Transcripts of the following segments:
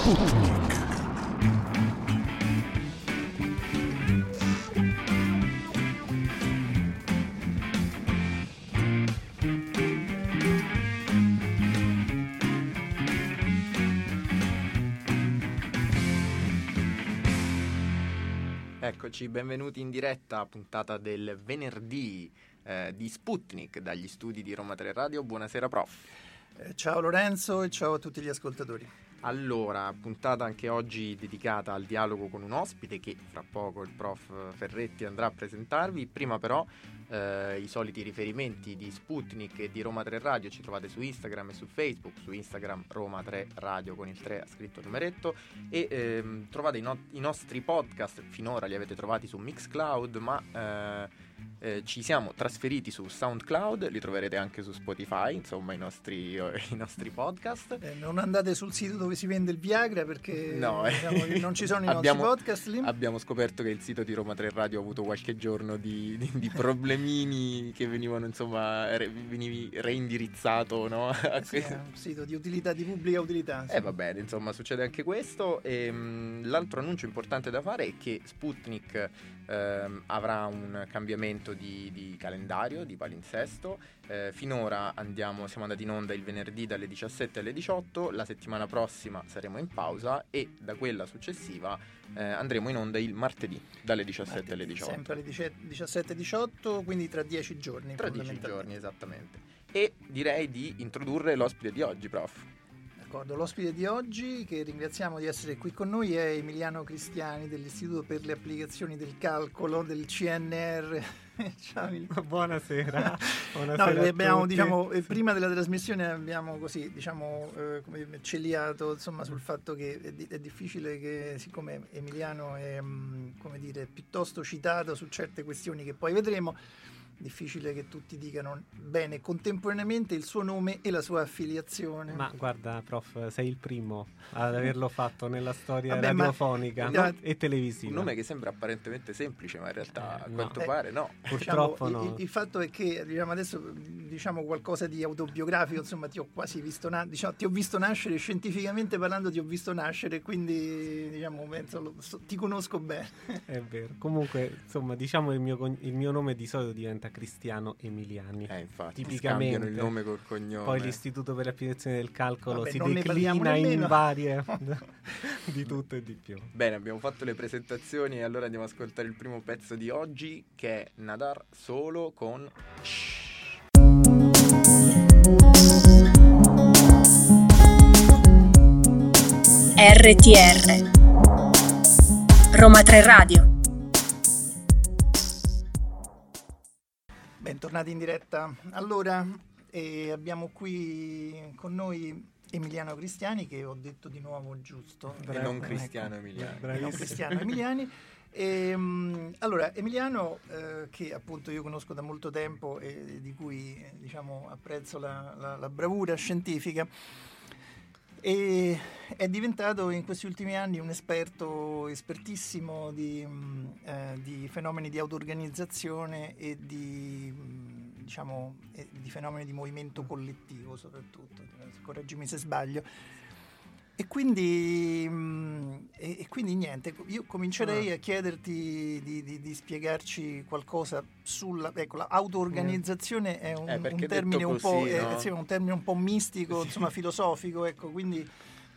Sputnik. Eccoci, benvenuti in diretta, puntata del venerdì eh, di Sputnik dagli studi di Roma 3 Radio. Buonasera prof. Eh, ciao Lorenzo e ciao a tutti gli ascoltatori. Allora, puntata anche oggi dedicata al dialogo con un ospite che fra poco il prof Ferretti andrà a presentarvi. Prima però eh, i soliti riferimenti di Sputnik e di Roma 3 Radio ci trovate su Instagram e su Facebook, su Instagram Roma 3 Radio con il 3 ha scritto numeretto e ehm, trovate i, no- i, nostri podcast, finora li avete trovati su Mixcloud, ma eh, eh, ci siamo trasferiti su SoundCloud, li troverete anche su Spotify, insomma i nostri, i nostri podcast. Eh, non andate sul sito dove si vende il Viagra perché no, eh. diciamo, non ci sono i abbiamo, nostri podcast lì. Abbiamo scoperto che il sito di Roma 3 Radio ha avuto qualche giorno di, di, di problemini che venivano insomma re, venivi reindirizzato no? sì, è un sito di utilità, di pubblica utilità. Sì. Eh va bene, insomma succede anche questo. E, mh, l'altro annuncio importante da fare è che Sputnik ehm, avrà un cambiamento di, di, calendario, di palinsesto. Eh, finora andiamo, siamo andati in onda il venerdì dalle 17 alle 18, la settimana prossima saremo in pausa e da quella successiva eh, andremo in onda il martedì dalle 17 martedì, alle 18. Sempre alle 17 18, quindi tra 10 giorni. Tra 10 giorni, esattamente. E direi di introdurre l'ospite di oggi, prof. D'accordo, l'ospite di oggi che ringraziamo di essere qui con noi è Emiliano Cristiani dell'Istituto per le applicazioni del calcolo del CNR. Ciao Emiliano. Buonasera. Buonasera no, abbiamo, diciamo, sì. prima della trasmissione abbiamo così, diciamo, eh, celiato insomma, sul fatto che è, di- è, difficile che, siccome Emiliano è, mm, come dire, piuttosto citato su certe questioni che poi vedremo, difficile che tutti dicano bene contemporaneamente il suo nome e la sua affiliazione. Ma guarda, prof, sei il primo ad averlo fatto nella storia Vabbè, radiofonica ma, no, e televisiva. Un nome che sembra apparentemente semplice, ma in realtà eh, a quanto eh, pare no. Purtroppo diciamo, no. Il, il, fatto è che diciamo, adesso diciamo qualcosa di autobiografico, insomma, ti ho quasi visto na- diciamo, ti ho visto nascere scientificamente parlando, ti ho visto nascere, quindi diciamo, penso, lo, so, ti conosco bene. È vero. Comunque, insomma, diciamo il mio, il mio nome di solito diventa Cristiano Emiliani. Eh, infatti, tipicamente il nome col cognome. Poi l'Istituto per l'applicazione del calcolo Vabbè, si declina in varie di tutto e di più. Bene, abbiamo fatto le presentazioni e allora andiamo ad ascoltare il primo pezzo di oggi che è Nadar solo con Shh. RTR Roma 3 Radio Bentornati in diretta. Allora, eh, abbiamo qui con noi Emiliano Cristiani, che ho detto di nuovo giusto. E non Cristiano ecco. Emiliani. non Cristiano Emiliani. E, um, allora, Emiliano, eh, che appunto io conosco da molto tempo e di cui diciamo, apprezzo la, la, la bravura scientifica, e è diventato in questi ultimi anni un esperto espertissimo di, eh, di fenomeni di auto-organizzazione e di, diciamo, di fenomeni di movimento collettivo soprattutto, correggimi se sbaglio. E quindi, e, e quindi, niente, io comincerei ah. a chiederti di, di, di spiegarci qualcosa sulla ecco, l'auto-organizzazione è un, eh, un, termine un, po', no? è, sì, un, termine un po', mistico, insomma filosofico, ecco, quindi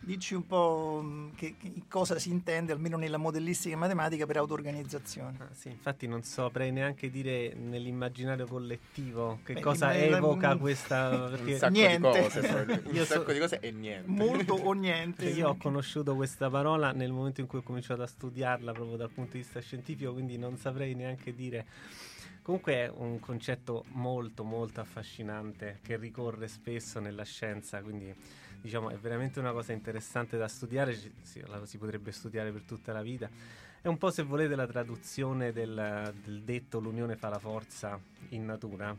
Dici un po' mm, che, che, cosa si intende, almeno nella modellistica matematica, per auto-organizzazione. Ah, sì, infatti non saprei neanche dire nell'immaginario collettivo che Beh, cosa evoca questa... Perché... Un sacco niente. di cose, un io sacco so... di cose e niente. Molto o niente. Io ho conosciuto questa parola nel momento in cui ho cominciato a studiarla proprio dal punto di vista scientifico, quindi non saprei neanche dire... Comunque è un concetto molto molto affascinante che ricorre spesso nella scienza, quindi diciamo, è veramente una cosa interessante da studiare, sì, la si potrebbe studiare per tutta la vita. È un po' se volete la traduzione del, del detto l'unione fa la forza in natura,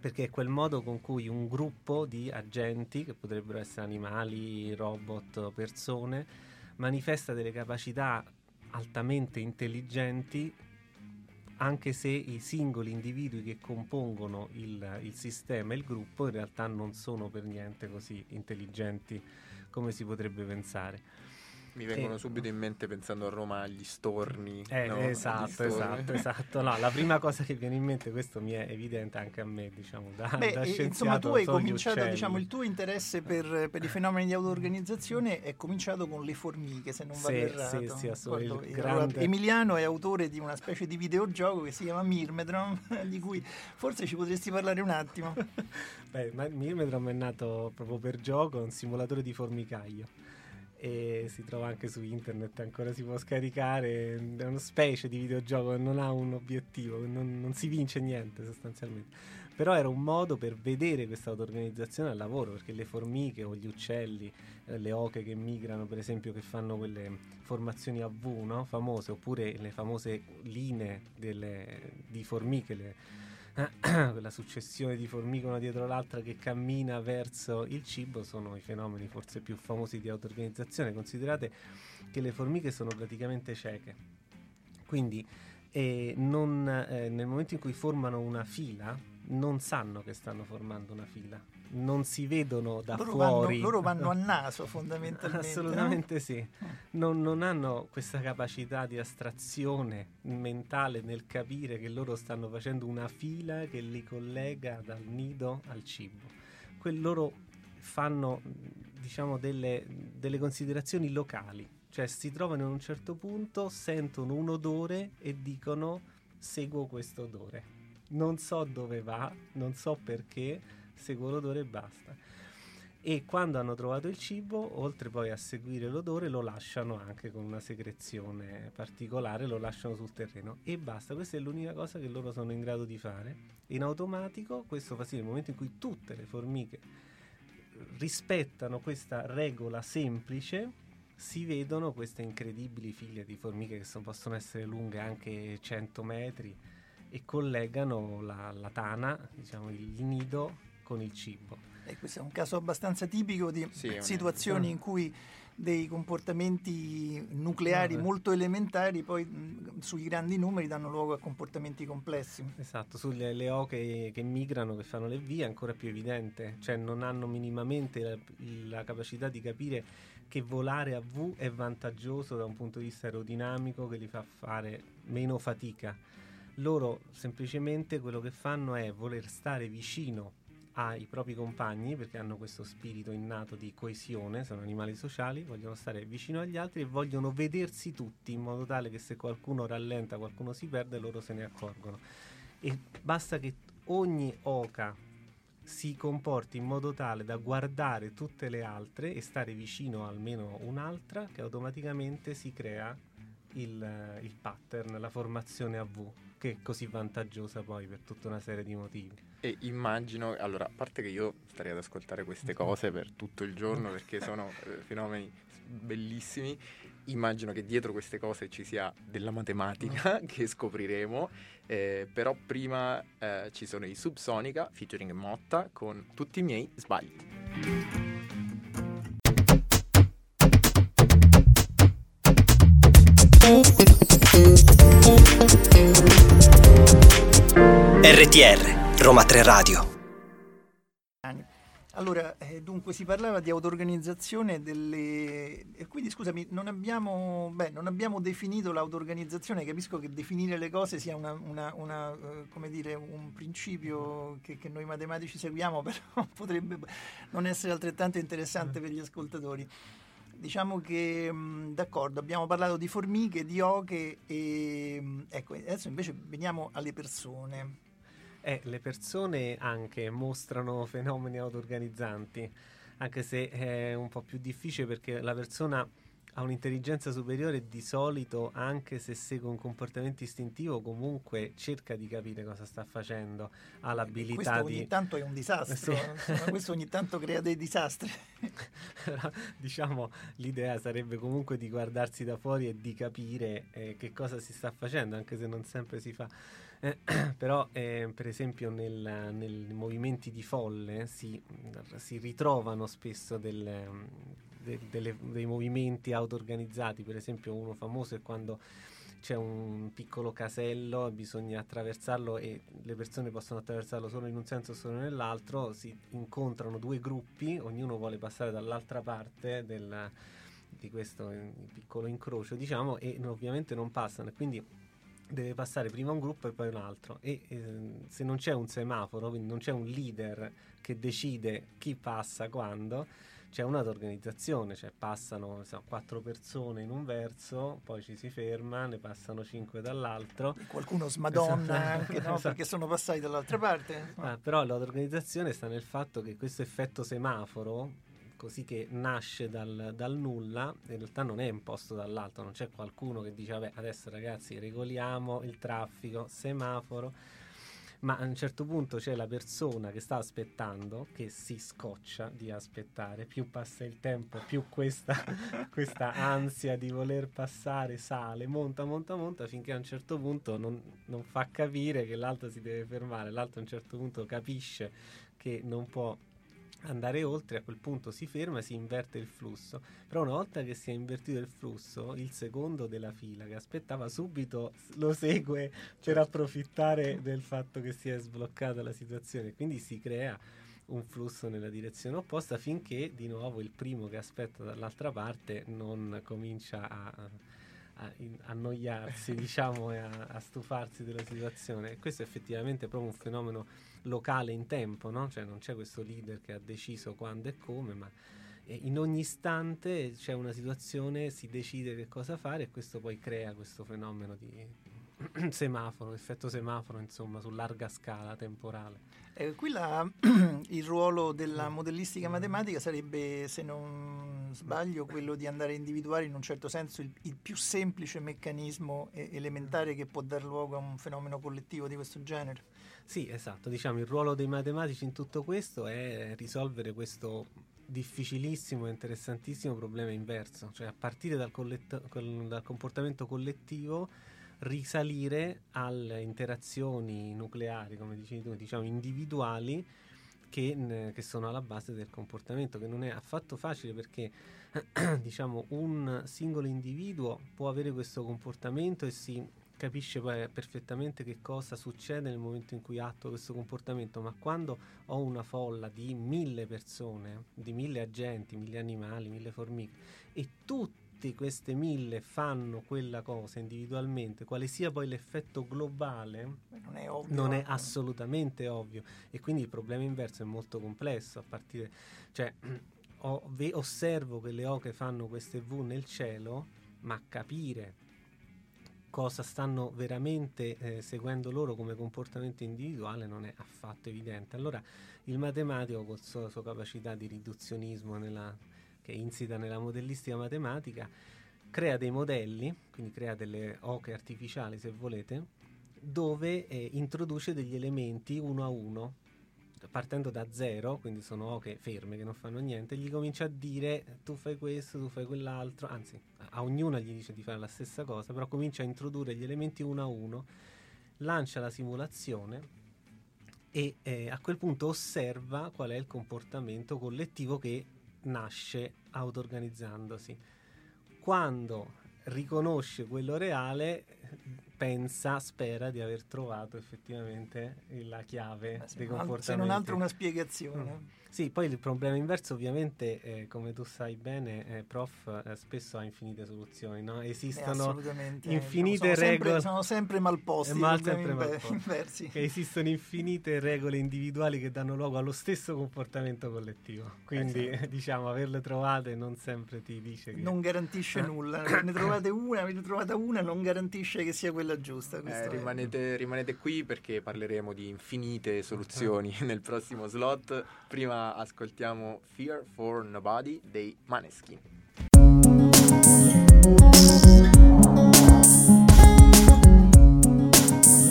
perché è quel modo con cui un gruppo di agenti, che potrebbero essere animali, robot, persone, manifesta delle capacità altamente intelligenti anche se i singoli individui che compongono il, il sistema, il gruppo, in realtà non sono per niente così intelligenti come si potrebbe pensare. Mi vengono e... subito in mente pensando a Roma agli storni. Eh, no? esatto, storni. esatto, esatto. No, la prima cosa che viene in mente, questo mi è evidente anche a me, diciamo, da, Beh, da Insomma, tu hai cominciato, diciamo, il tuo interesse per, per, i fenomeni di auto-organizzazione è cominciato con le formiche, se non vado errato. Sì, sì, assolutamente. Grande... Emiliano è autore di una specie di videogioco che si chiama Mirmedron, di cui forse ci potresti parlare un attimo. Beh, Mirmedron è nato proprio per gioco, un simulatore di formicaio e si trova anche su internet, ancora si può scaricare, è una specie di videogioco non ha un obiettivo, non, non si vince niente sostanzialmente. Però era un modo per vedere questa auto-organizzazione al lavoro, perché le formiche o gli uccelli, eh, le oche che migrano, per esempio, che fanno quelle formazioni a V, no? famose, oppure le famose linee delle, di formiche, le, quella successione di formiche una dietro l'altra che cammina verso il cibo sono i fenomeni forse più famosi di auto-organizzazione. Considerate che le formiche sono praticamente cieche, quindi eh, non, eh, nel momento in cui formano una fila non sanno che stanno formando una fila non si vedono da loro fuori. Vanno, loro vanno a naso fondamentalmente. Assolutamente no? sì. Non, non, hanno questa capacità di astrazione mentale nel capire che loro stanno facendo una fila che li collega dal nido al cibo. Que- loro fanno diciamo delle, delle considerazioni locali, cioè si trovano in un certo punto, sentono un odore e dicono seguo questo odore. Non so dove va, non so perché, seguo l'odore e basta. E quando hanno trovato il cibo, oltre poi a seguire l'odore, lo lasciano anche con una secrezione particolare, lo lasciano sul terreno e basta. Questa è l'unica cosa che loro sono in grado di fare. In automatico, questo fa sì nel momento in cui tutte le formiche rispettano questa regola semplice, si vedono queste incredibili figlie di formiche che sono, possono essere lunghe anche 100 metri e collegano la, la tana, diciamo il nido con il cibo. E questo è un caso abbastanza tipico di sì, situazioni in cui dei comportamenti nucleari molto elementari poi mh, sui grandi numeri danno luogo a comportamenti complessi. Esatto, sulle le oche che migrano, che fanno le vie è ancora più evidente, cioè non hanno minimamente la, la capacità di capire che volare a V è vantaggioso da un punto di vista aerodinamico che li fa fare meno fatica. Loro semplicemente quello che fanno è voler stare vicino ai propri compagni perché hanno questo spirito innato di coesione, sono animali sociali, vogliono stare vicino agli altri e vogliono vedersi tutti in modo tale che se qualcuno rallenta, qualcuno si perde, loro se ne accorgono. E basta che ogni oca si comporti in modo tale da guardare tutte le altre e stare vicino almeno un'altra che automaticamente si crea il, il pattern, la formazione a V che è così vantaggiosa poi per tutta una serie di motivi. E immagino, allora, a parte che io starei ad ascoltare queste cose per tutto il giorno perché sono eh, fenomeni bellissimi, immagino che dietro queste cose ci sia della matematica che scopriremo, eh, però prima eh, ci sono i Subsonica featuring Motta con tutti i miei sbagli. RTR Roma 3 Radio. Allora, eh, dunque si parlava di auto-organizzazione delle... E quindi scusami, non abbiamo, beh, non abbiamo definito l'auto-organizzazione, capisco che definire le cose sia una, una, una, uh, dire, un principio che, che, noi matematici seguiamo, però potrebbe non essere altrettanto interessante per gli ascoltatori. Diciamo che, mh, d'accordo, abbiamo parlato di formiche, di oche e ecco, adesso invece veniamo alle persone. Eh, le persone anche mostrano fenomeni auto-organizzanti, anche se è un po' più difficile perché la persona ha un'intelligenza superiore di solito, anche se segue un comportamento istintivo, comunque cerca di capire cosa sta facendo, ha l'abilità questo di... Questo ogni tanto è un disastro, sì. questo ogni tanto crea dei disastri. diciamo, l'idea sarebbe comunque di guardarsi da fuori e di capire eh, che cosa si sta facendo, anche se non sempre si fa. Eh, però eh, per esempio nel, nei movimenti di folle si, si ritrovano spesso del, de, delle, dei movimenti auto-organizzati, per esempio uno famoso è quando c'è un piccolo casello, bisogna attraversarlo e le persone possono attraversarlo solo in un senso o solo nell'altro, si incontrano due gruppi, ognuno vuole passare dall'altra parte del, di questo piccolo incrocio, diciamo, e ovviamente non passano. Quindi deve passare prima un gruppo e poi un altro. E eh, se non c'è un semaforo, quindi non c'è un leader che decide chi passa quando, c'è un'organizzazione, cioè passano so, quattro persone in un verso, poi ci si ferma, ne passano cinque dall'altro. Qualcuno smadonna anche, no? esatto. perché sono passati dall'altra parte. Ah, però l'organizzazione sta nel fatto che questo effetto semaforo, così che nasce dal, dal, nulla, in realtà non è imposto dall'alto, non c'è qualcuno che dice vabbè adesso ragazzi regoliamo il traffico, semaforo ma a un certo punto c'è la persona che sta aspettando che si scoccia di aspettare, più passa il tempo, più questa, questa ansia di voler passare sale, monta, monta, monta, finché a un certo punto non, non fa capire che l'altro si deve fermare, l'altro a un certo punto capisce che non può andare oltre, a quel punto si ferma e si inverte il flusso. Però una volta che si è invertito il flusso, il secondo della fila che aspettava subito lo segue per certo. approfittare del fatto che si è sbloccata la situazione. Quindi si crea un flusso nella direzione opposta finché di nuovo il primo che aspetta dall'altra parte non comincia a, a annoiarsi, diciamo, e a, a, stufarsi della situazione. Questo è effettivamente proprio un fenomeno locale in tempo, no? cioè non c'è questo leader che ha deciso quando e come, ma in ogni istante c'è una situazione, si decide che cosa fare e questo poi crea questo fenomeno di semaforo, effetto semaforo, insomma, su larga scala temporale. Eh, qui la, il ruolo della modellistica matematica sarebbe, se non sbaglio, quello di andare a individuare in un certo senso il, il più semplice meccanismo elementare che può dar luogo a un fenomeno collettivo di questo genere. Sì, esatto, diciamo il ruolo dei matematici in tutto questo è risolvere questo difficilissimo e interessantissimo problema inverso, cioè a partire dal, collet- dal comportamento collettivo risalire alle interazioni nucleari, come dicevi tu, diciamo individuali che, che, sono alla base del comportamento, che non è affatto facile perché diciamo un singolo individuo può avere questo comportamento e si capisce perfettamente che cosa succede nel momento in cui atto questo comportamento, ma quando ho una folla di mille persone, di mille agenti, mille animali, mille formiche, e tutte queste mille fanno quella cosa individualmente, quale sia poi l'effetto globale, non è, ovvio, non è assolutamente ovvio. E quindi il problema inverso è molto complesso, a partire, cioè, osservo che le oche fanno queste V nel cielo, ma capire cosa stanno veramente eh, seguendo loro come comportamento individuale non è affatto evidente. Allora il matematico con la sua capacità di riduzionismo nella, che insita nella modellistica matematica crea dei modelli, quindi crea delle oche artificiali se volete, dove eh, introduce degli elementi uno a uno partendo da zero, quindi sono oche ferme che non fanno niente, gli comincia a dire tu fai questo, tu fai quell'altro, anzi a ognuna gli dice di fare la stessa cosa, però comincia a introdurre gli elementi uno a uno, lancia la simulazione e eh, a quel punto osserva qual è il comportamento collettivo che nasce auto-organizzandosi. Quando riconosce quello reale, pensa, spera di aver trovato effettivamente la chiave Beh, dei comportamenti. Se non altro una spiegazione. Mm. Sì, poi il problema inverso ovviamente, eh, come tu sai bene, eh, prof, eh, spesso ha infinite soluzioni, no? Esistono eh, infinite sono regole... Sempre, sono sempre malposti. Mal, sempre malposti. esistono infinite regole individuali che danno luogo allo stesso comportamento collettivo. Quindi, esatto. diciamo, averle trovate non sempre ti dice che... Non garantisce eh? nulla. ne trovate una, avete trovata una, non garantisce che sia quella giusta. Eh, rimanete, rimanete qui perché parleremo di infinite soluzioni nel prossimo slot. Prima ascoltiamo Fear for Nobody dei Maneskin.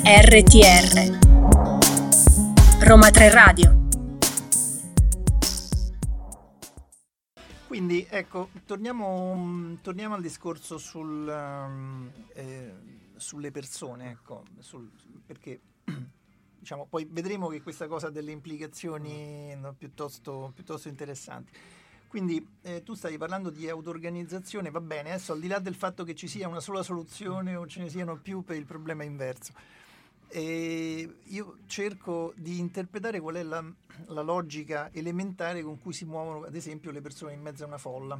RTR Roma 3 Radio Quindi ecco, torniamo, torniamo al discorso sul, um, eh, sulle persone, ecco, sul, perché diciamo, poi vedremo che questa cosa ha delle implicazioni no, piuttosto, piuttosto, interessanti. Quindi eh, tu stai parlando di auto-organizzazione, va bene, adesso al di là del fatto che ci sia una sola soluzione o ce ne siano più per il problema inverso, e io cerco di interpretare qual è la, la, logica elementare con cui si muovono, ad esempio, le persone in mezzo a una folla.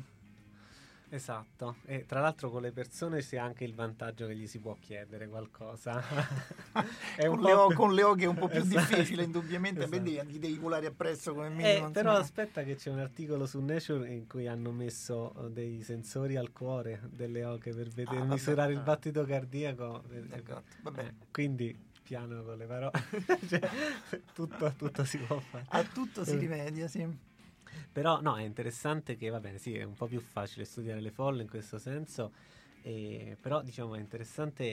Esatto, e tra l'altro con le persone c'è anche il vantaggio che gli si può chiedere qualcosa. con, le o- con, le oghe è un po' più esatto. difficile, indubbiamente, esatto. Beh, gli devi volare appresso come minimo. Eh, però aspetta che c'è un articolo su Nature in cui hanno messo uh, dei sensori al cuore delle oche per vedere, ah, misurare vabbè, il battito cardiaco. Eh, quindi piano con le parole, cioè, tutto, tutto si può fare. A tutto si rimedia, sì. Però no, è interessante che, va bene, sì, è un po' più facile studiare le folle in questo senso, eh, però diciamo è interessante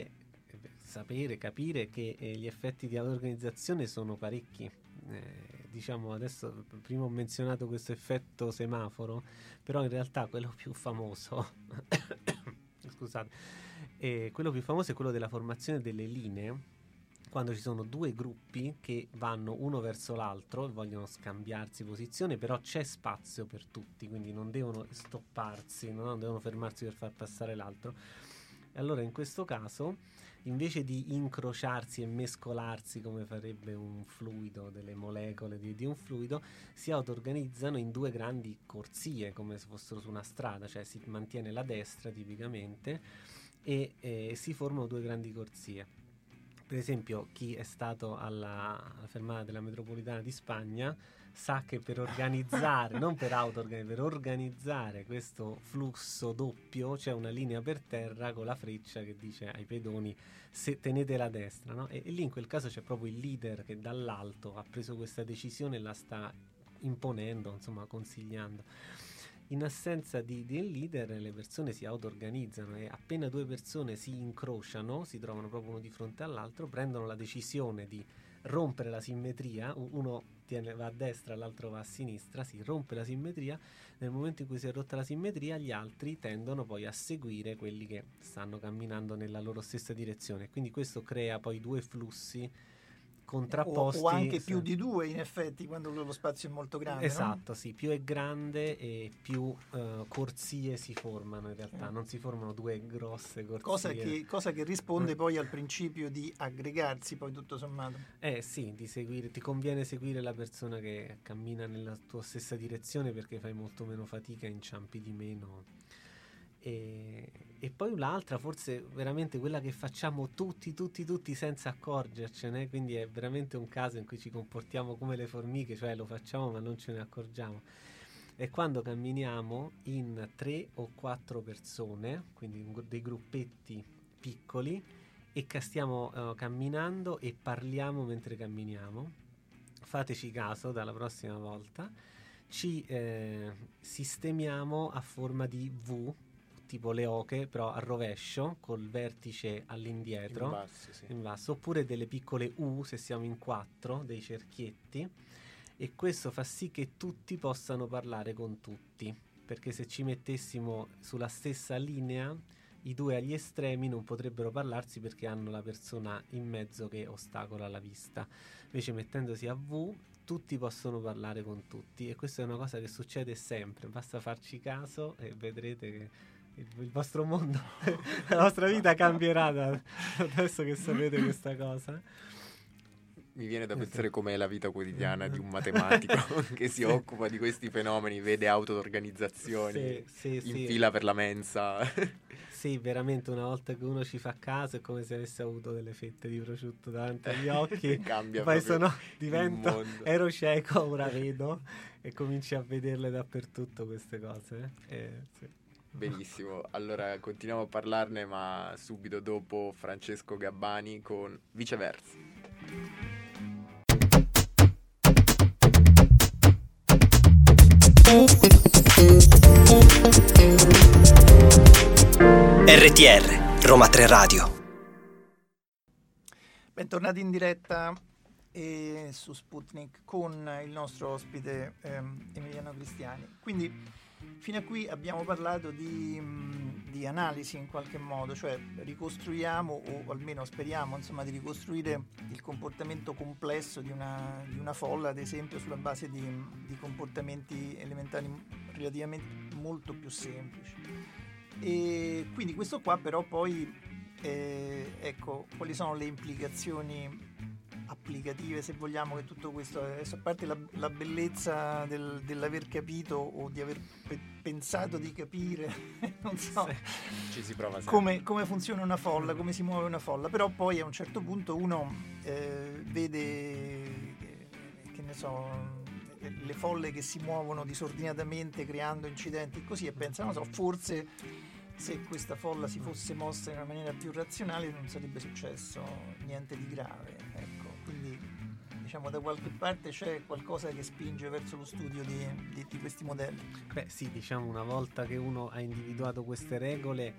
eh, sapere, capire che eh, gli effetti di auto-organizzazione sono parecchi. Eh, diciamo adesso, prima ho menzionato questo effetto semaforo, però in realtà quello più famoso, scusate, eh, quello più famoso è quello della formazione delle linee quando ci sono due gruppi che vanno uno verso l'altro e vogliono scambiarsi posizione, però c'è spazio per tutti, quindi non devono stopparsi, no? non devono fermarsi per far passare l'altro. E allora in questo caso, invece di incrociarsi e mescolarsi come farebbe un fluido, delle molecole di, di un fluido, si auto-organizzano in due grandi corsie, come se fossero su una strada, cioè si mantiene la destra tipicamente e eh, si formano due grandi corsie per esempio chi è stato alla, alla, fermata della metropolitana di Spagna sa che per organizzare, non per auto-organizzare, per organizzare questo flusso doppio c'è una linea per terra con la freccia che dice ai pedoni se tenete la destra, no? e, e lì in quel caso c'è proprio il leader che dall'alto ha preso questa decisione e la sta imponendo, insomma consigliando in assenza di, di, un leader le persone si auto-organizzano e appena due persone si incrociano, si trovano proprio uno di fronte all'altro, prendono la decisione di rompere la simmetria, uno tiene, va a destra, l'altro va a sinistra, si rompe la simmetria, nel momento in cui si è rotta la simmetria gli altri tendono poi a seguire quelli che stanno camminando nella loro stessa direzione, quindi questo crea poi due flussi contrapposti. O, o anche più di due in effetti quando lo spazio è molto grande. Esatto, no? sì, più è grande e più uh, corsie si formano in realtà, eh. non si formano due grosse corsie. Cosa che, cosa che risponde mm. poi al principio di aggregarsi poi tutto sommato. Eh sì, di seguire, ti conviene seguire la persona che cammina nella tua stessa direzione perché fai molto meno fatica, inciampi di meno. E, e, poi un'altra, forse veramente quella che facciamo tutti, tutti, tutti senza accorgercene, quindi è veramente un caso in cui ci comportiamo come le formiche, cioè lo facciamo ma non ce ne accorgiamo. È quando camminiamo in tre o quattro persone, quindi dei gruppetti piccoli, e stiamo uh, camminando e parliamo mentre camminiamo. Fateci caso dalla prossima volta. Ci eh, sistemiamo a forma di V tipo le oche, però a rovescio, col vertice all'indietro, in basso, sì. in basso, oppure delle piccole U se siamo in quattro, dei cerchietti, e questo fa sì che tutti possano parlare con tutti, perché se ci mettessimo sulla stessa linea, i due agli estremi non potrebbero parlarsi perché hanno la persona in mezzo che ostacola la vista. Invece mettendosi a V tutti possono parlare con tutti e questa è una cosa che succede sempre, basta farci caso e vedrete che il vostro mondo, la vostra vita cambierà da, adesso che sapete questa cosa. Mi viene da pensare com'è la vita quotidiana di un matematico che si occupa di questi fenomeni, vede auto-organizzazioni, sì, sì, in sì. fila per la mensa. Sì, veramente una volta che uno ci fa caso è come se avesse avuto delle fette di prosciutto davanti agli occhi. Cambia poi sono, divento, ero cieco, ora vedo e cominci a vederle dappertutto queste cose. Eh, sì. Benissimo, allora continuiamo a parlarne ma subito dopo Francesco Gabbani con Viceversa. RTR, Roma 3 Radio. Bentornati in diretta eh, su Sputnik con il nostro ospite ehm, Emiliano Cristiani. Quindi Fino a qui abbiamo parlato di, mm, di, analisi in qualche modo, cioè ricostruiamo o almeno speriamo insomma, di ricostruire il comportamento complesso di una, di una folla, ad esempio sulla base di, di, comportamenti elementari relativamente molto più semplici. E quindi questo qua però poi, eh, ecco, quali sono le implicazioni applicative, se vogliamo, che tutto questo, adesso a parte la, la bellezza del, dell'aver capito o di aver pe- pensato di capire, non so, Ci si prova come, come funziona una folla, come si muove una folla, però poi a un certo punto uno eh, vede, eh, che ne so, le folle che si muovono disordinatamente creando incidenti e così e pensa, non so, forse se questa folla si fosse mossa in una maniera più razionale non sarebbe successo niente di grave. Diciamo da qualche parte c'è qualcosa che spinge verso lo studio di, di- di questi modelli. Beh sì, diciamo una volta che uno ha individuato queste regole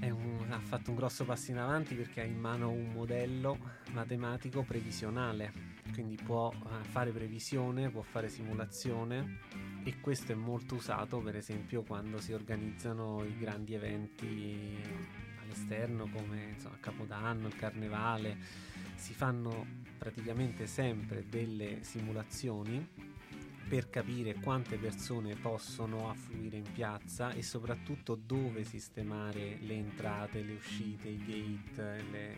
un- ha fatto un grosso passo in avanti perché ha in mano un modello matematico previsionale, quindi può eh, fare previsione, può fare simulazione e questo è molto usato per esempio quando si organizzano i grandi eventi all'esterno come insomma, Capodanno, il Carnevale, si fanno praticamente sempre delle simulazioni per capire quante persone possono affluire in piazza e soprattutto dove sistemare le entrate, le uscite, i gate, le,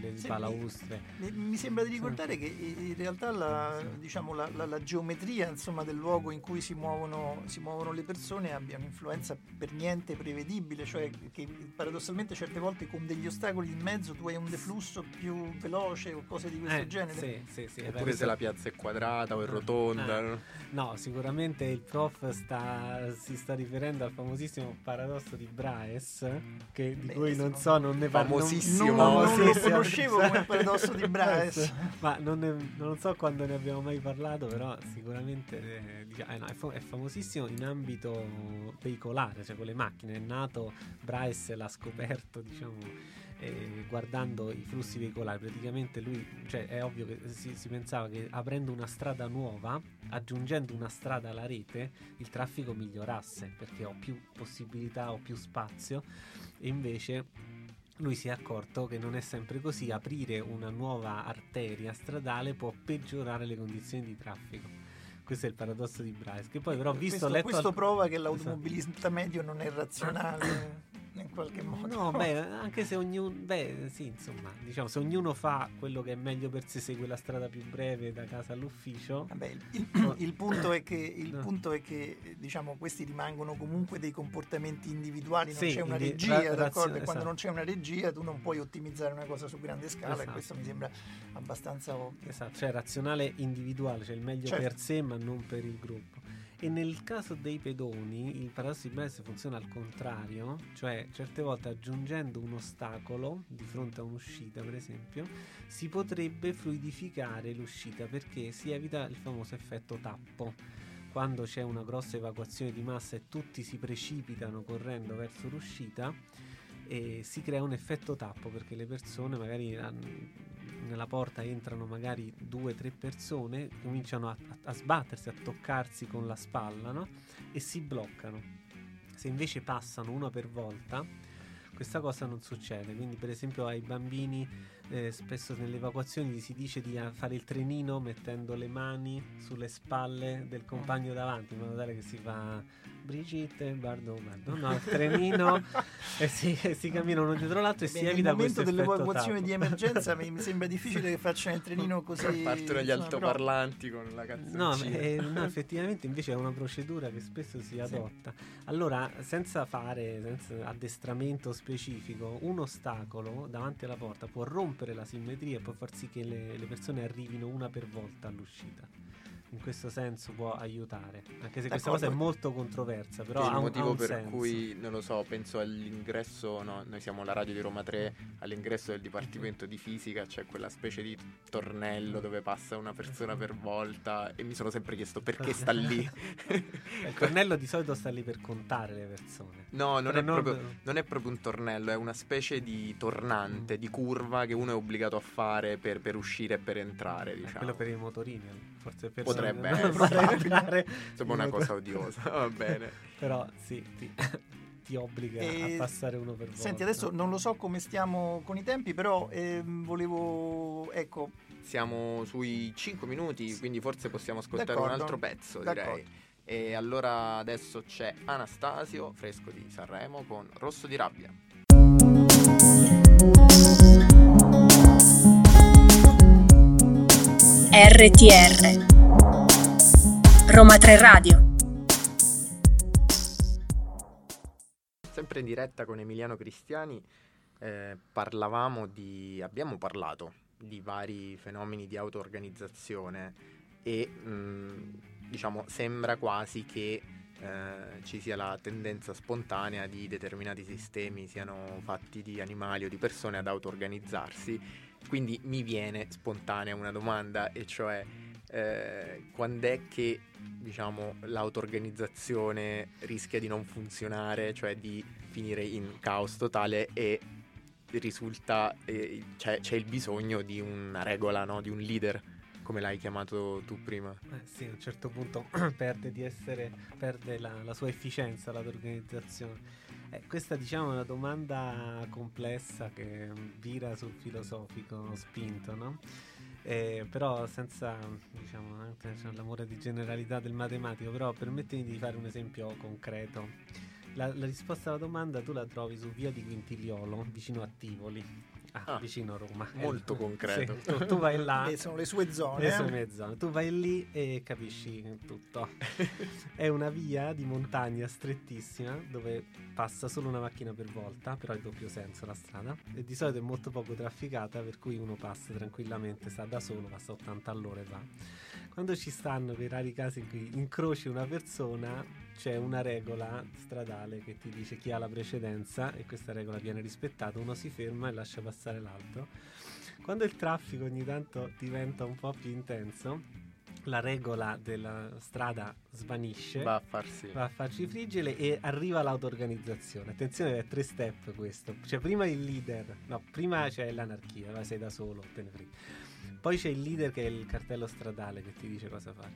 le Sì, balaustre. Mi, mi sembra di ricordare che in realtà la, diciamo, la, la- la geometria insomma, del luogo in cui si muovono, si muovono le persone abbia un'influenza per niente prevedibile, cioè che paradossalmente certe volte con degli ostacoli in mezzo tu hai un deflusso più veloce o cose di questo Eh, genere. Sì, sì, sì. Oppure se la piazza è quadrata o è rotonda. Ah. no? Sicuramente il prof sta, si sta riferendo al famosissimo paradosso di Bryce, che, di Beh, cui non so, non ne parlo. Famosissimo. Non, non famosissimo. Conoscevo come paradosso di Bryce. Ma non, ne- non so quando ne abbiamo mai parlato, però sicuramente eh, eh no, è, fa- è famosissimo in ambito veicolare, cioè con le macchine. È nato, Bryce l'ha scoperto, diciamo, eh, guardando i flussi veicolari. Praticamente lui, cioè è ovvio che si, si pensava che aprendo una strada nuova, aggiungendo una strada alla rete, il traffico migliorasse perché ho più possibilità, ho più spazio. E invece lui si è accorto che non è sempre così, aprire una nuova arteria stradale può peggiorare le condizioni di traffico. Questo è il paradosso di Bryce, che poi però visto questo, letto questo al- prova che l'automobilista medio non è razionale in qualche modo. No, beh, anche se ognuno, beh, sì, insomma, diciamo, se ognuno fa quello che è meglio per sé, segue la strada più breve da casa all'ufficio. Vabbè, il, il- il punto è che, il No. punto è che diciamo, questi rimangono comunque dei comportamenti individuali, non Sì, c'è una regia, ra- d'accordo? razio- E quando esatto. non c'è una regia tu non puoi ottimizzare una cosa su grande scala e Esatto. questo mi sembra abbastanza ovvio. Esatto, cioè razionale individuale, cioè il meglio Certo. per sé ma non per il gruppo. E nel caso dei pedoni il paradosso di Bryce funziona al contrario, cioè certe volte aggiungendo un ostacolo di fronte a un'uscita per esempio, si potrebbe fluidificare l'uscita perché si evita il famoso effetto tappo. Quando c'è una grossa evacuazione di massa e tutti si precipitano correndo verso l'uscita, e si crea un effetto tappo perché le persone magari hanno- nella porta entrano magari due o tre persone cominciano a, a- a sbattersi a toccarsi con la spalla no? e si bloccano se invece passano una per volta questa cosa non succede quindi per esempio ai bambini eh, spesso nelle evacuazioni si dice di eh, fare il trenino mettendo le mani sulle spalle del compagno davanti in modo tale che si fa Brigitte, Bardot, Bardot, no, il trenino e si, e si cammina uno dietro l'altro e Beh, si nel evita momento questo effetto dell'evacuazione tappo. di emergenza mi, mi sembra difficile che facciano il trenino così. Partono gli però- altoparlanti con la canzoncina. No, eh, no, effettivamente invece è una procedura che spesso si adotta. Allora, senza fare senza addestramento specifico, un ostacolo davanti alla porta può rompere la simmetria e può far sì che le, le persone arrivino una per volta all'uscita. In questo senso può aiutare, anche se questa cosa è molto controversa, però è il motivo per senso. cui, non lo so, penso all'ingresso, no, noi siamo la radio di Roma 3, all'ingresso del Dipartimento di Fisica c'è quella specie di tornello dove passa una persona per volta e mi sono sempre chiesto perché sta lì. Il tornello di solito sta lì per contare le persone. No, non è, non- proprio, non è proprio un tornello, è una specie di tornante, di curva che uno è obbligato a fare per, per uscire e per entrare, È diciamo. quello per i motorini, forse per Potrebbe essere. Insomma, una cosa odiosa, va bene. Però sì, ti, ti obbliga E- a passare uno per volta. Senti, adesso non lo so come stiamo con i tempi, però ehm, volevo. Ecco, Siamo sui 5 minuti, quindi forse possiamo ascoltare un D'accordo. altro pezzo, D'accordo. direi. E allora adesso c'è Anastasio, fresco di Sanremo, con Rosso di rabbia. RTR Roma 3 Radio Sempre in diretta con Emiliano Cristiani eh, parlavamo di, abbiamo parlato di vari fenomeni di auto-organizzazione e mh, diciamo sembra quasi che eh, ci sia la tendenza spontanea di determinati sistemi siano fatti di animali o di persone ad auto-organizzarsi. Quindi mi viene spontanea una domanda, e cioè eh, quando è che diciamo, l'auto-organizzazione rischia di non funzionare, cioè di finire in caos totale e risulta, eh, c'è, c'è, il bisogno di una regola, no? di un leader come l'hai chiamato tu prima. Eh sì, a un certo punto perde essere, perde la, la sua efficienza l'organizzazione. Eh, questa diciamo è una domanda complessa che vira sul filosofico spinto, no? Eh, però senza diciamo anche l'amore di generalità del matematico, però permettimi di fare un esempio concreto. La, la risposta alla domanda tu la trovi su via di Quintiliolo, vicino a Tivoli Ah, ah, vicino a Roma. Molto eh, concreto. Sì, tu, tu, vai là. e sono le sue zone. Le sue zone. Tu vai lì e capisci tutto. è una via di montagna strettissima dove passa solo una macchina per volta, però è doppio senso la strada. E di solito è molto poco trafficata, per cui uno passa tranquillamente, sta da solo, passa 80 all'ora e va. Quando ci stanno quei rari casi in cui incroci una persona, c'è una regola stradale che ti dice chi ha la precedenza e questa regola viene rispettata, uno si ferma e lascia passare l'altro. Quando il traffico ogni tanto diventa un po' più intenso, la regola della strada svanisce, va a farsi, va a farci friggere e arriva l'auto-organizzazione. Attenzione, è tre step questo. Cioè, prima il leader, no, prima c'è l'anarchia, sei da solo, te ne frega. Poi c'è il leader che è il cartello stradale che ti dice cosa fare.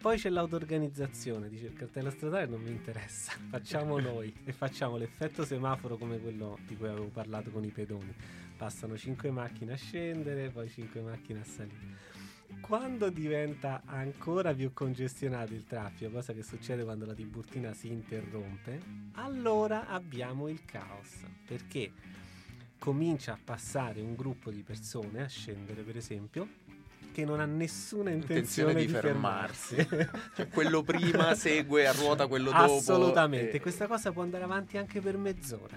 Poi c'è l'auto-organizzazione, dice il cartello stradale non mi interessa, facciamo noi e facciamo l'effetto semaforo come quello di cui avevo parlato con i pedoni. Passano 5 macchine a scendere, poi 5 macchine a salire. Quando diventa ancora più congestionato il traffico, cosa che succede quando la Tiburtina si interrompe, allora abbiamo il caos. Perché comincia a passare un gruppo di persone a scendere, per esempio, che non ha nessuna intenzione, intenzione di, di, fermarsi. fermarsi. cioè, quello prima segue a ruota quello dopo. Assolutamente, e... questa cosa può andare avanti anche per mezz'ora.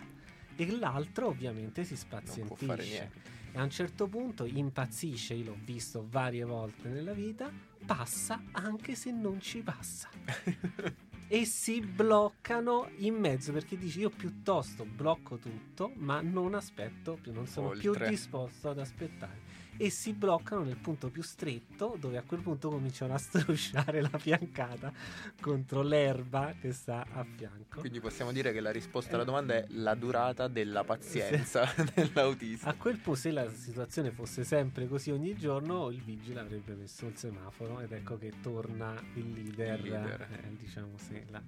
E l'altro ovviamente si spazientisce. E a un certo punto impazzisce, io l'ho visto varie volte nella vita, passa anche se non ci passa. e si bloccano in mezzo perché dici io piuttosto blocco tutto ma non aspetto più, non sono Oltre. più disposto ad aspettare e si bloccano nel punto più stretto dove a quel punto cominciano a strusciare la fiancata contro l'erba che sta a fianco. Quindi possiamo dire che la risposta alla domanda è la durata della pazienza sì. dell'autista. A quel punto se la situazione fosse sempre così ogni giorno il vigile avrebbe messo il semaforo ed ecco che torna il leader, il leader. Eh, diciamo sì, la...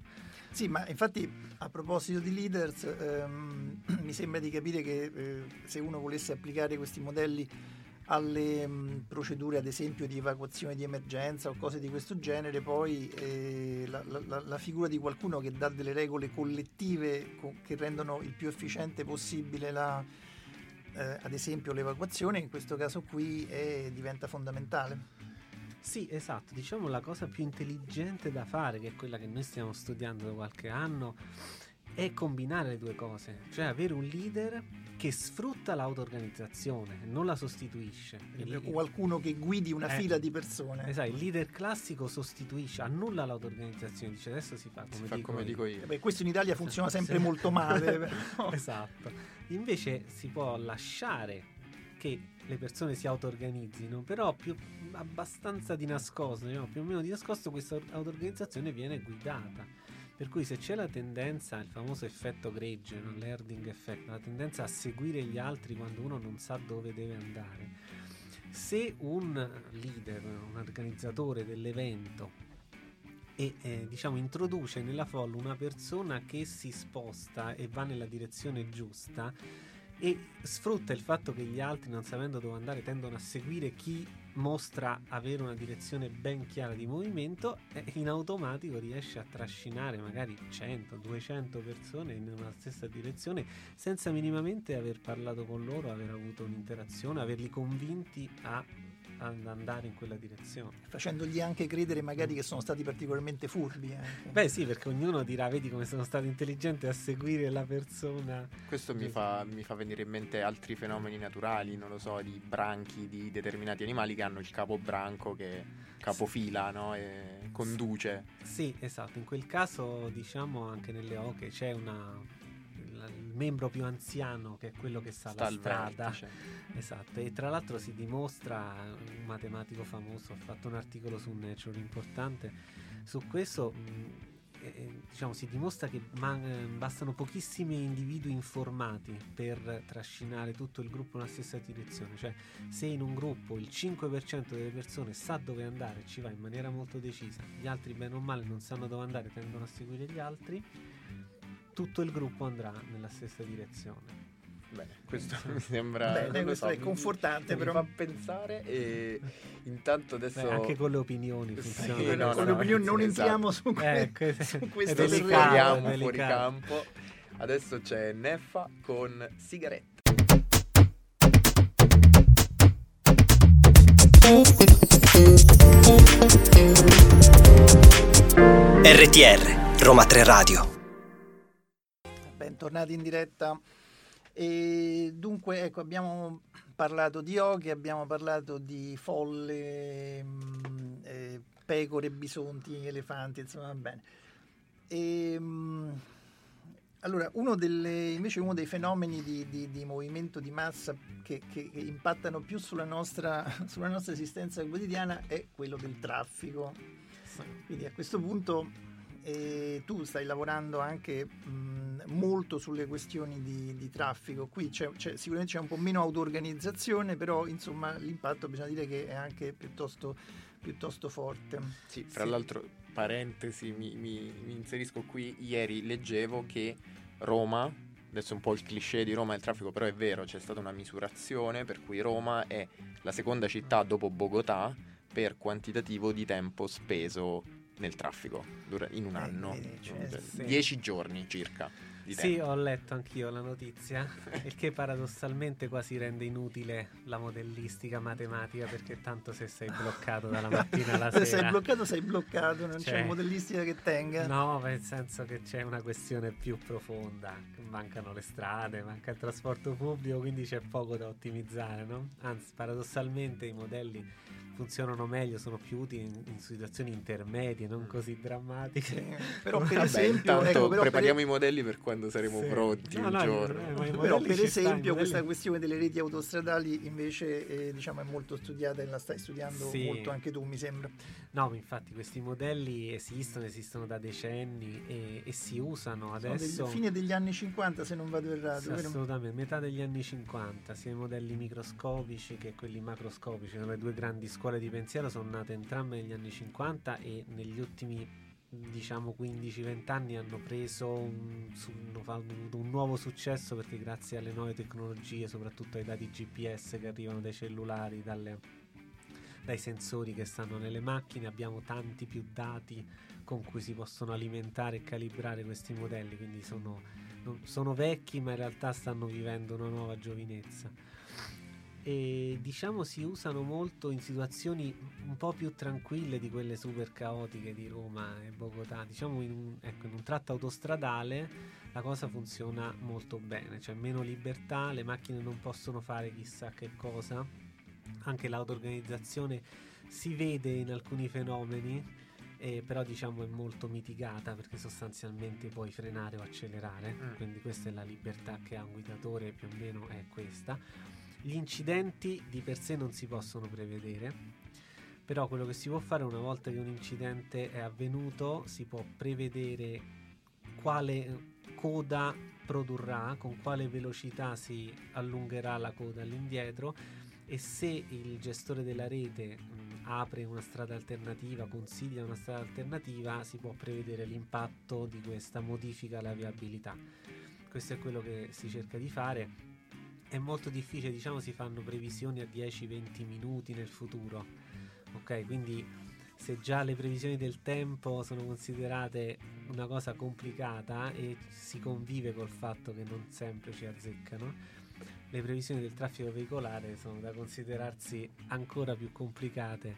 Sì, ma infatti a proposito di leaders, ehm, mi sembra di capire che eh, se uno volesse applicare questi modelli alle mh, mm, procedure ad esempio di evacuazione di emergenza o cose di questo genere, poi eh, la, la, la, figura di qualcuno che dà delle regole collettive co- che rendono il più efficiente possibile la, eh, ad esempio l'evacuazione, in questo caso qui è, diventa fondamentale. Sì, esatto, diciamo la cosa più intelligente da fare, che è quella che noi stiamo studiando da qualche anno, è combinare le due cose, cioè avere un leader che sfrutta l'auto-organizzazione, non la sostituisce. Il, qualcuno che guidi una eh, fila di persone. Esatto, il leader classico sostituisce, annulla l'auto-organizzazione, dice adesso si fa come, si dico, fa come dico, io. Beh, questo in Italia funziona sempre sì. molto male. esatto. Invece si può lasciare che le persone si auto-organizzino, però più, abbastanza di nascosto, diciamo, più o meno di nascosto questa auto-organizzazione viene guidata per cui se c'è la tendenza, il famoso effetto gregge, no? l'herding effect, la tendenza a seguire gli altri quando uno non sa dove deve andare, se un leader, un organizzatore dell'evento e eh, diciamo introduce nella folla una persona che si sposta e va nella direzione giusta e sfrutta il fatto che gli altri non sapendo dove andare tendono a seguire chi mostra avere una direzione ben chiara di movimento e in automatico riesce a trascinare magari 100, 200 persone in una stessa direzione senza minimamente aver parlato con loro, aver avuto un'interazione, averli convinti a ad andare in quella direzione. Facendogli anche credere magari che sono stati particolarmente furbi. Anche. Beh sì, perché ognuno dirà, vedi come sono stato intelligente a seguire la persona. Questo mi fa, mi fa venire in mente altri fenomeni naturali, non lo so, di branchi di determinati animali che hanno il capo branco che capofila no? e conduce. Sì, esatto, in quel caso diciamo anche nelle oche c'è una membro più anziano che è quello che sa Sta la strada. vertice. Esatto, e tra l'altro si dimostra, un matematico famoso ha fatto un articolo su Nature importante su questo, mh, eh, diciamo si dimostra che man- eh, bastano pochissimi individui informati per trascinare tutto il gruppo nella stessa direzione, cioè se in un gruppo il 5% delle persone sa dove andare e ci va in maniera molto decisa, gli altri bene o male non sanno dove andare, tendono a seguire gli altri, tutto il gruppo andrà nella stessa direzione. Bene, questo mi sembra. Bene, so, è mi- confortante, mi però. fa pensare e intanto adesso. Beh, anche con le opinioni Sì, funziona. no, con no, le opinioni non esatto. entriamo su, que- Eh, que- su è questo delicato, terreno. è Fuoriamo fuori delicato. campo. Adesso c'è Neffa con sigarette. RTR, Roma 3 Radio. Bentornati in diretta. E dunque, ecco, abbiamo parlato di oche, abbiamo parlato di folle, mh, eh, pecore, bisonti, elefanti, insomma, va bene. E, mh, allora, uno delle, invece uno dei fenomeni di, di- di movimento di massa che, che- che impattano più sulla nostra, sulla nostra esistenza quotidiana è quello del traffico. Quindi a questo punto eh, tu stai lavorando anche mh, molto sulle questioni di, di traffico. Qui c'è, c'è- sicuramente c'è un po' meno auto-organizzazione, però insomma l'impatto bisogna dire che è anche piuttosto, piuttosto forte. Sì, fra Sì. l'altro, parentesi, mi, mi- mi inserisco qui. Ieri leggevo che Roma, adesso è un po' il cliché di Roma e il traffico, però è vero, c'è stata una misurazione per cui Roma è la seconda città dopo Bogotà per quantitativo di tempo speso nel traffico dura- in un Eh, anno. cioè, sì. Dieci giorni circa di Sì, tempo. ho letto anch'io la notizia, il che paradossalmente quasi rende inutile la modellistica matematica perché tanto se sei bloccato dalla mattina alla Se sera... sei bloccato, sei bloccato, non Cioè, c'è modellistica che tenga. No, nel senso che c'è una questione più profonda, mancano le strade, manca il trasporto pubblico, quindi c'è poco da ottimizzare, no? Anzi, paradossalmente i modelli funzionano meglio, sono più utili in, in situazioni intermedie, non così drammatiche. Però per Vabbè, esempio, ecco, però per- prepariamo i modelli per quando saremo Sì. pronti No, un no, giorno. eh, ma i Però per esempio questa modelli- questione delle reti autostradali invece eh, diciamo, è molto studiata e la stai studiando Sì. molto anche tu mi sembra. No, infatti questi modelli esistono, esistono da decenni e, e si usano adesso. fine degli anni 50 se non vado errato. Sì, assolutamente, metà degli anni 50, sia i modelli microscopici che quelli macroscopici, sono le due grandi scuole di pensiero, sono nate entrambe negli anni 50 e negli ultimi diciamo 15-20 anni hanno preso un, avuto un nuovo successo perché grazie alle nuove tecnologie, soprattutto ai dati GPS che arrivano dai cellulari, dalle- dai sensori che stanno nelle macchine, abbiamo tanti più dati con cui si possono alimentare e calibrare questi modelli, quindi sono sono vecchi ma in realtà stanno vivendo una nuova giovinezza e diciamo si usano molto in situazioni un po' più tranquille di quelle super caotiche di Roma e Bogotà diciamo in un, ecco, in un tratto autostradale la cosa funziona molto bene c'è meno libertà le macchine non possono fare chissà che cosa anche l'auto-organizzazione si vede in alcuni fenomeni eh, però diciamo è molto mitigata perché sostanzialmente puoi frenare o accelerare, Mm. quindi questa è la libertà che ha un guidatore, più o meno è questa. Gli incidenti di per sé non si possono prevedere, però quello che si può fare una volta che un incidente è avvenuto, si può prevedere quale coda produrrà, con quale velocità si allungherà la coda all'indietro e se il gestore della rete mh, apre una strada alternativa, consiglia una strada alternativa, si può prevedere l'impatto di questa modifica alla viabilità. Questo è quello che si cerca di fare. È molto difficile, diciamo, si fanno previsioni a 10-20 minuti nel futuro. Ok, quindi se già le previsioni del tempo sono considerate una cosa complicata e si convive col fatto che non sempre ci azzeccano, le previsioni del traffico veicolare sono da considerarsi ancora più complicate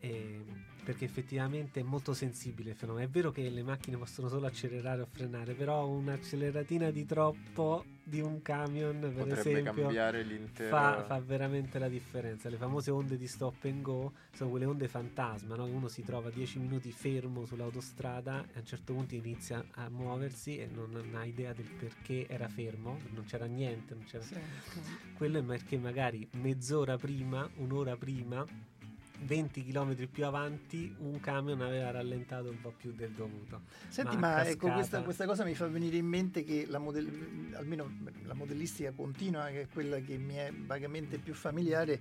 eh, perché effettivamente è molto sensibile il fenomeno. È vero che le macchine possono solo accelerare o frenare, però un'acceleratina di troppo di un camion, per Potrebbe esempio, cambiare l'intero... fa, fa veramente la differenza. Le famose onde di stop and go sono quelle onde fantasma, no? uno si trova 10 minuti fermo sull'autostrada e a un certo punto inizia a muoversi e non, non ha idea del perché era fermo, non c'era niente, non c'era... Sì. quello è perché magari mezz'ora prima, un'ora prima 20 km più avanti un camion aveva rallentato un po' più del dovuto. Senti, Ma ma, ecco, questa, questa cosa mi fa venire in mente che la modell- almeno la modellistica continua, che è quella che mi è vagamente più familiare,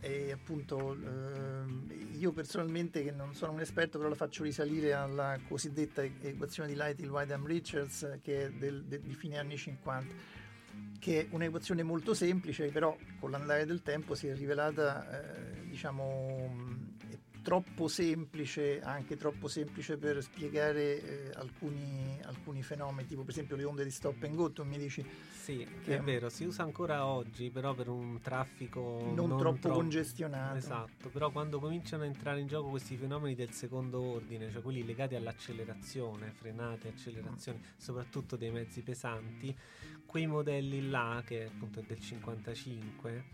e appunto ehm, io personalmente che non sono un esperto però la faccio risalire alla cosiddetta equazione di Lighty-Wyndham Richards che è del- de- di fine anni 50 che è un'equazione molto semplice però con l'andare del tempo si è rivelata eh, diciamo troppo semplice anche troppo semplice per spiegare eh, alcuni, alcuni fenomeni tipo per esempio le onde di stop and go tu mi dici Sì, che- è vero, si usa ancora oggi, però per un traffico non, troppo congestionato. Esatto, però quando cominciano a entrare in gioco questi fenomeni del secondo ordine, cioè quelli legati all'accelerazione, frenate, accelerazione, soprattutto dei mezzi pesanti, quei modelli là, che appunto è del 55,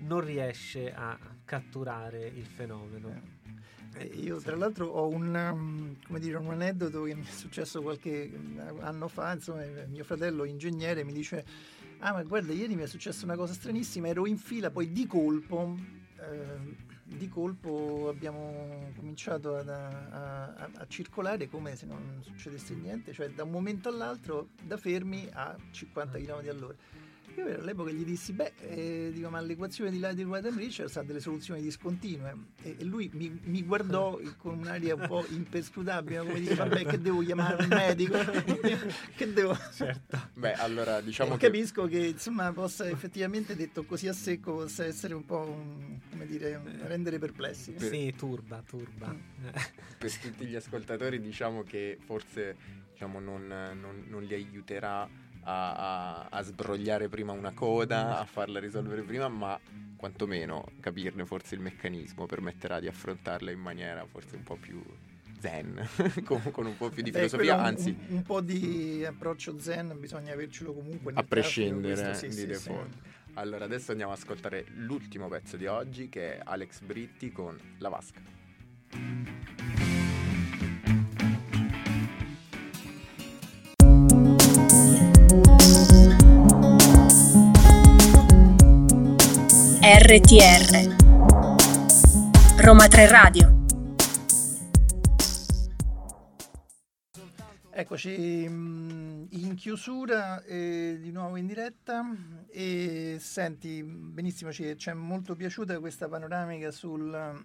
non riesce a catturare il fenomeno. Eh, io Sì. tra l'altro ho un, um, dire, un aneddoto che mi è successo qualche mm, anno fa, insomma, eh, mio fratello ingegnere mi dice, ah ma guarda ieri mi è successa una cosa stranissima, ero in fila, poi di colpo, eh, di colpo abbiamo cominciato ad- a, a- a circolare come se non succedesse niente, cioè da un momento all'altro da fermi a 50 km all'ora. Io all'epoca gli dissi, beh, eh, dico, ma l'equazione di Wyndham Richards ha delle soluzioni discontinue. E, e lui mi, mi guardò con un'aria un po' imperscrutabile, come dire, vabbè, che devo chiamare un medico? che devo... Certo. Beh, allora diciamo E che... capisco che insomma possa effettivamente detto così a secco possa essere un po' un- come dire un- rendere perplessi Per- Sì, turba, turba. per tutti gli ascoltatori diciamo che forse diciamo, non, non- non li aiuterà a, a- a sbrogliare prima una coda, a farla risolvere prima, ma quantomeno capirne forse il meccanismo permetterà di affrontarla in maniera forse un po' più zen, con, con un po' più di Beh, filosofia, un- anzi un, un po' di approccio zen bisogna avercelo comunque a prescindere questo sì, di sì, sì. default. Allora adesso andiamo ad ascoltare l'ultimo pezzo di oggi che è Alex Britti con La Vasca. RTR Roma 3 Radio. Eccoci mm, in chiusura e di nuovo in diretta. E senti benissimo ci ci è molto piaciuta questa panoramica sul,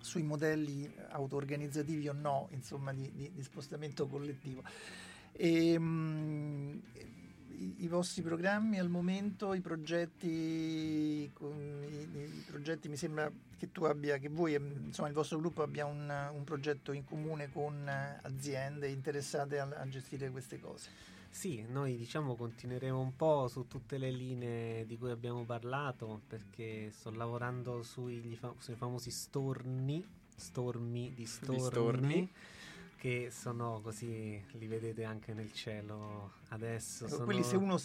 sui modelli auto-organizzativi o no insomma di, di- di spostamento collettivo. E, mm, i, i vostri programmi al momento, i progetti, i, i progetti mi sembra che tu abbia, che voi, ehm, insomma il vostro gruppo abbia un, un progetto in comune con aziende interessate a, a gestire queste cose. Sì, noi diciamo continueremo un po' su tutte le linee di cui abbiamo parlato perché sto lavorando sui, fa- sui famosi storni, stormi di storni, storni. Che sono così, li vedete anche nel cielo adesso. Ecco, sono- Quelli se uno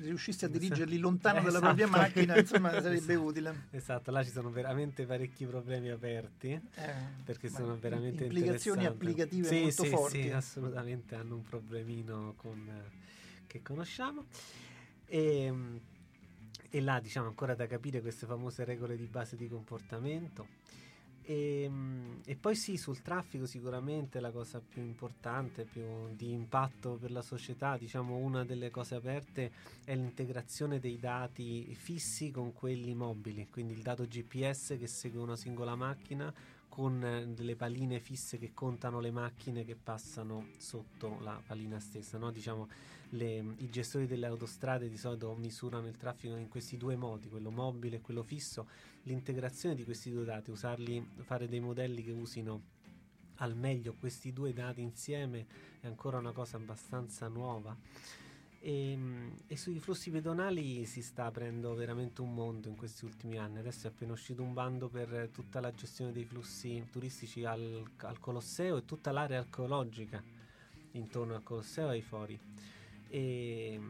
riuscisse a dirigerli lontano dalla Esatto. propria macchina, insomma sarebbe Esatto. utile. Esatto, là ci sono veramente parecchi problemi aperti. Eh, perché sono veramente implicazioni applicative Sì, molto sì, forti. Sì, assolutamente hanno un problemino con, eh, che conosciamo. E, mm, e là diciamo ancora da capire queste famose regole di base di comportamento. E, mm, e poi sì, sul traffico sicuramente la cosa più importante, più di impatto per la società, diciamo una delle cose aperte è l'integrazione dei dati fissi con quelli mobili, quindi il dato GPS che segue una singola macchina con delle paline fisse che contano le macchine che passano sotto la palina stessa. no? Diciamo, le- I gestori delle autostrade di solito misurano il traffico in questi due modi, quello mobile e quello fisso. L'integrazione di questi due dati, usarli, fare dei modelli che usino al meglio questi due dati insieme è ancora una cosa abbastanza nuova E, ehm, e, sui flussi pedonali si sta aprendo veramente un mondo in questi ultimi anni. Adesso è appena uscito un bando per tutta la gestione dei flussi turistici al, al Colosseo e tutta l'area archeologica intorno al Colosseo e ai fori. E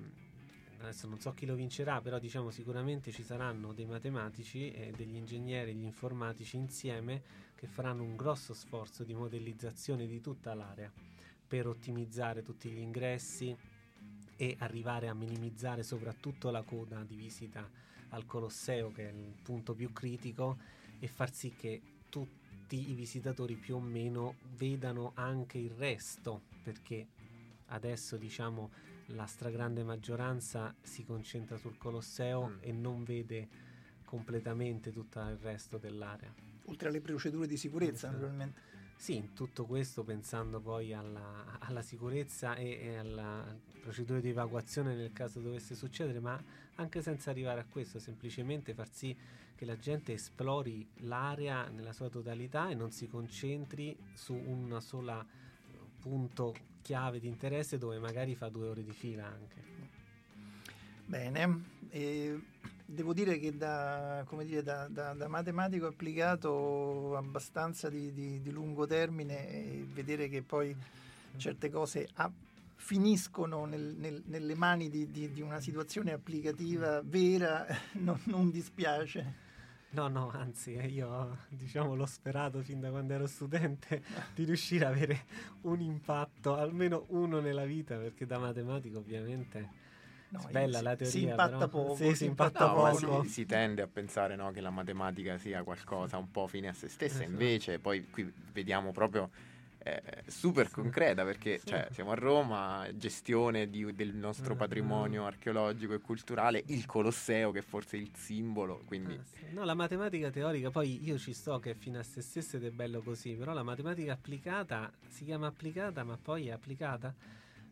adesso non so chi lo vincerà, però diciamo sicuramente ci saranno dei matematici e degli ingegneri, gli informatici insieme che faranno un grosso sforzo di modellizzazione di tutta l'area per ottimizzare tutti gli ingressi e arrivare a minimizzare soprattutto la coda di visita al Colosseo che è il punto più critico e far sì che tutti i visitatori più o meno vedano anche il resto perché adesso diciamo la stragrande maggioranza si concentra sul Colosseo mm. e non vede completamente tutto il resto dell'area. Oltre alle procedure di sicurezza, naturalmente. Sì, in tutto questo pensando poi alla, alla sicurezza e, e alla procedura di evacuazione nel caso dovesse succedere, ma anche senza arrivare a questo, semplicemente far sì che la gente esplori l'area nella sua totalità e non si concentri su un solo punto chiave di interesse dove magari fa due ore di fila anche. Bene, e devo dire che da, dire, da, da, da matematico applicato abbastanza di, di, di, lungo termine e vedere che poi certe cose a, finiscono nel, nel, nelle mani di, di, una situazione applicativa vera non, non dispiace. No, no, anzi, eh, io diciamo l'ho sperato fin da quando ero studente di riuscire ad avere un impatto, almeno uno nella vita, perché da matematico ovviamente no, bella si, la teoria. Si impatta però, poco. Sì, si, impatta no, poco. Si, si, tende a pensare no, che la matematica sia qualcosa un po' fine a se stessa, esatto. invece poi qui vediamo proprio eh, super concreta perché sì. cioè, siamo a Roma, gestione di, del nostro mm, patrimonio archeologico e culturale, il Colosseo che è forse il simbolo. Quindi... Ah, sì. No, la matematica teorica, poi io ci sto che è fino a se stessa ed è bello così, però la matematica applicata si chiama applicata ma poi è applicata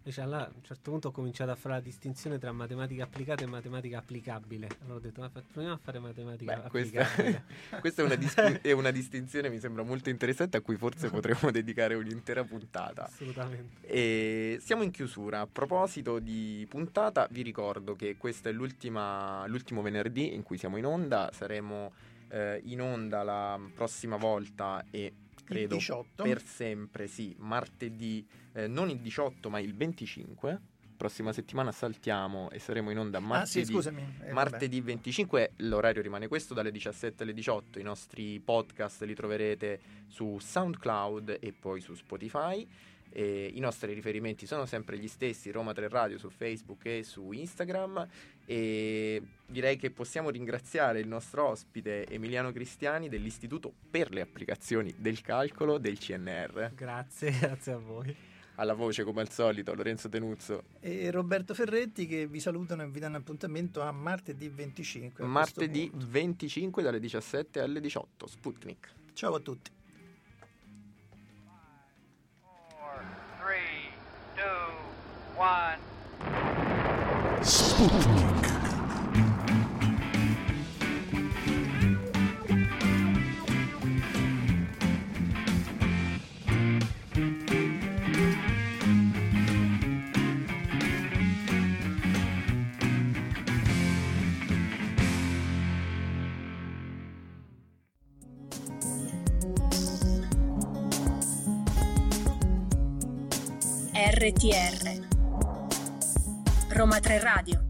Invece allora, a un certo punto ho cominciato a fare la distinzione tra matematica applicata e matematica applicabile. Allora ho detto, ma proviamo a fare matematica Beh, questa, questa è, una dis- è, una distinzione, mi sembra molto interessante, a cui forse potremmo dedicare un'intera puntata. Assolutamente. E siamo in chiusura. A proposito di puntata, vi ricordo che questo è l'ultimo venerdì in cui siamo in onda. Saremo eh, in onda la prossima volta e credo per sempre, sì, martedì, eh, non il 18 ma il 25. Prossima settimana saltiamo e saremo in onda martedì, ah, sì, scusami. Eh, martedì 25. L'orario rimane questo dalle 17 alle 18. I nostri podcast li troverete su SoundCloud e poi su Spotify. E I nostri riferimenti sono sempre gli stessi, Roma 3 Radio su Facebook e su Instagram e direi che possiamo ringraziare il nostro ospite Emiliano Cristiani dell'Istituto per le applicazioni del calcolo del CNR. Grazie, grazie a voi. Alla voce come al solito Lorenzo Tenuzzo e Roberto Ferretti che vi salutano e vi danno appuntamento a martedì 25. Martedì 25 dalle 17 alle 18. Sputnik. Ciao a tutti. One. Sputnik. RTR Roma 3 Radio